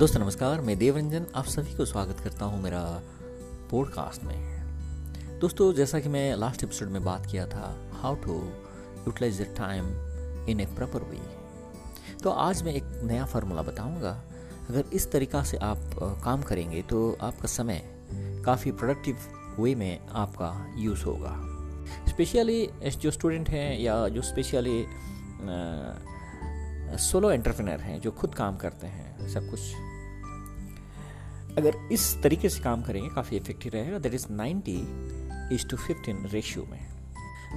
दोस्तों, नमस्कार, मैं देवरंजन, आप सभी को स्वागत करता हूँ मेरा पॉडकास्ट में। दोस्तों, जैसा कि मैं लास्ट एपिसोड में बात किया था how to utilize the time in a proper way तो आज मैं एक नया फार्मूला बताऊँगा। अगर इस तरीका से आप काम करेंगे तो आपका समय काफ़ी प्रोडक्टिव वे में आपका यूज़ होगा। स्पेशली जो स्टूडेंट हैं या जो स्पेशली सोलो एंटरप्रेनर हैं जो खुद काम करते हैं, सब कुछ। अगर इस तरीके से काम करेंगे, काफ़ी इफ़ेक्टिव रहेगा। That is ninety is to fifteen ratio में।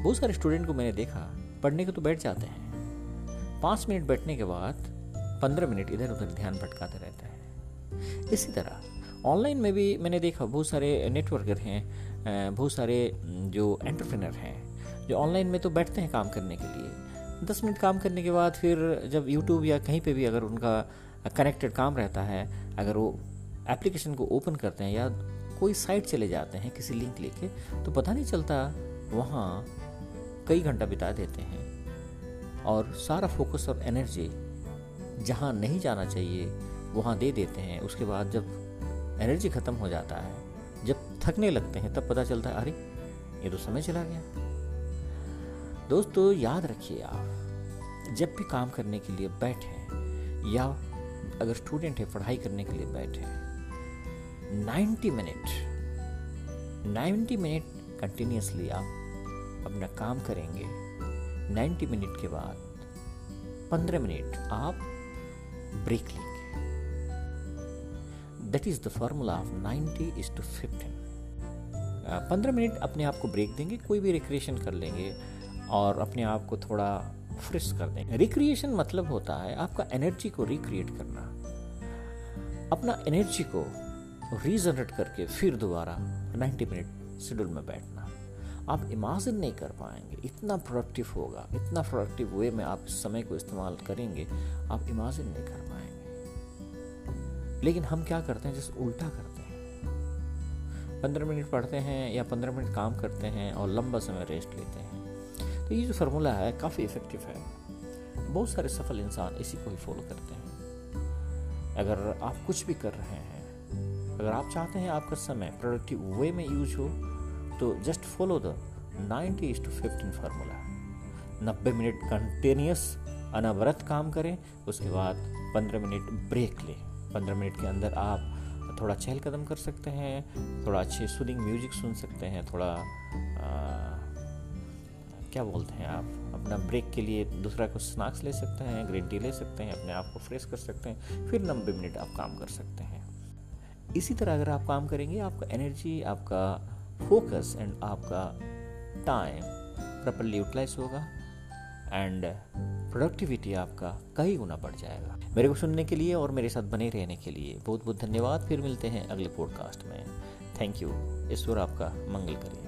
बहुत सारे स्टूडेंट को मैंने देखा, पढ़ने को तो बैठ जाते हैं। पाँच मिनट बैठने के बाद पंद्रह मिनट इधर उधर ध्यान भटकाते रहता है। इसी तरह ऑनलाइन में भी मैंने देखा बहुत सारे नेटवर्कर हैं बहुत सारे, जो एंटरप्रेनर हैं, जो ऑनलाइन में तो बैठते हैं काम करने के लिए। दस मिनट काम करने के बाद फिर जब यूट्यूब या कहीं पे भी अगर उनका कनेक्टेड काम रहता है, अगर वो एप्लीकेशन को ओपन करते हैं या कोई साइट चले जाते हैं किसी लिंक लेके तो पता नहीं चलता वहाँ कई घंटा बिता देते हैं। और सारा फोकस और एनर्जी जहाँ नहीं जाना चाहिए, वहाँ दे देते हैं। उसके बाद जब एनर्जी ख़त्म हो जाता है, जब थकने लगते हैं, तब पता चलता है, अरे, ये तो समय चला गया। दोस्तों, याद रखिए आप जब भी काम करने के लिए बैठे या अगर स्टूडेंट है, पढ़ाई करने के लिए बैठे 90 मिनट 90 मिनट कंटिन्यूसली आप अपना काम करेंगे। 90 मिनट के बाद 15 मिनट आप ब्रेक लेंगे। That is the formula of 90 is to fifteen पंद्रह मिनट अपने आप को ब्रेक देंगे, कोई भी रिक्रिएशन कर लेंगे और अपने आप को थोड़ा फ्रेश कर दें। रिक्रिएशन मतलब होता है आपका एनर्जी को रिक्रिएट करना। अपना एनर्जी को रीजनरेट करके फिर दोबारा 90 मिनट शेड्यूल में बैठना। आप इमेजिन नहीं कर पाएँगे। इतना प्रोडक्टिव होगा, इतना प्रोडक्टिव वे में आप समय को इस्तेमाल करेंगे, आप इमेजिन नहीं कर पाएँगे। लेकिन हम क्या करते हैं? जैसे उल्टा करते हैं। पंद्रह मिनट पढ़ते हैं या पंद्रह मिनट काम करते हैं और लंबा समय रेस्ट लेते हैं। तो ये जो फार्मूला है काफ़ी इफ़ेक्टिव है। बहुत सारे सफल इंसान इसी को ही फॉलो करते हैं। अगर आप कुछ भी कर रहे हैं अगर आप चाहते हैं आपका समय प्रोडक्टिव वे में यूज़ हो तो just follow the ninety is to fifteen formula नब्बे मिनट कंटिन्यूस अनावरत काम करें उसके बाद पंद्रह मिनट ब्रेक लें। पंद्रह मिनट के अंदर आप थोड़ा चहल कदम कर सकते हैं थोड़ा अच्छे सुदिंग म्यूज़िक सुन सकते हैं थोड़ा आ, क्या बोलते हैं आप? अपना ब्रेक के लिए दूसरा कुछ स्नैक्स ले सकते हैं ग्रीन टी ले सकते हैं, अपने आप को फ्रेश कर सकते हैं, फिर नब्बे मिनट आप काम कर सकते हैं। इसी तरह अगर आप काम करेंगे, आपका एनर्जी आपका फोकस एंड आपका टाइम प्रॉपरली यूटिलाइज होगा एंड प्रोडक्टिविटी आपका कई गुना बढ़ जाएगा। मेरे को सुनने के लिए और मेरे साथ बने रहने के लिए बहुत बहुत धन्यवाद। फिर मिलते हैं अगले पॉडकास्ट में। थैंक यू ईश्वर आपका मंगल you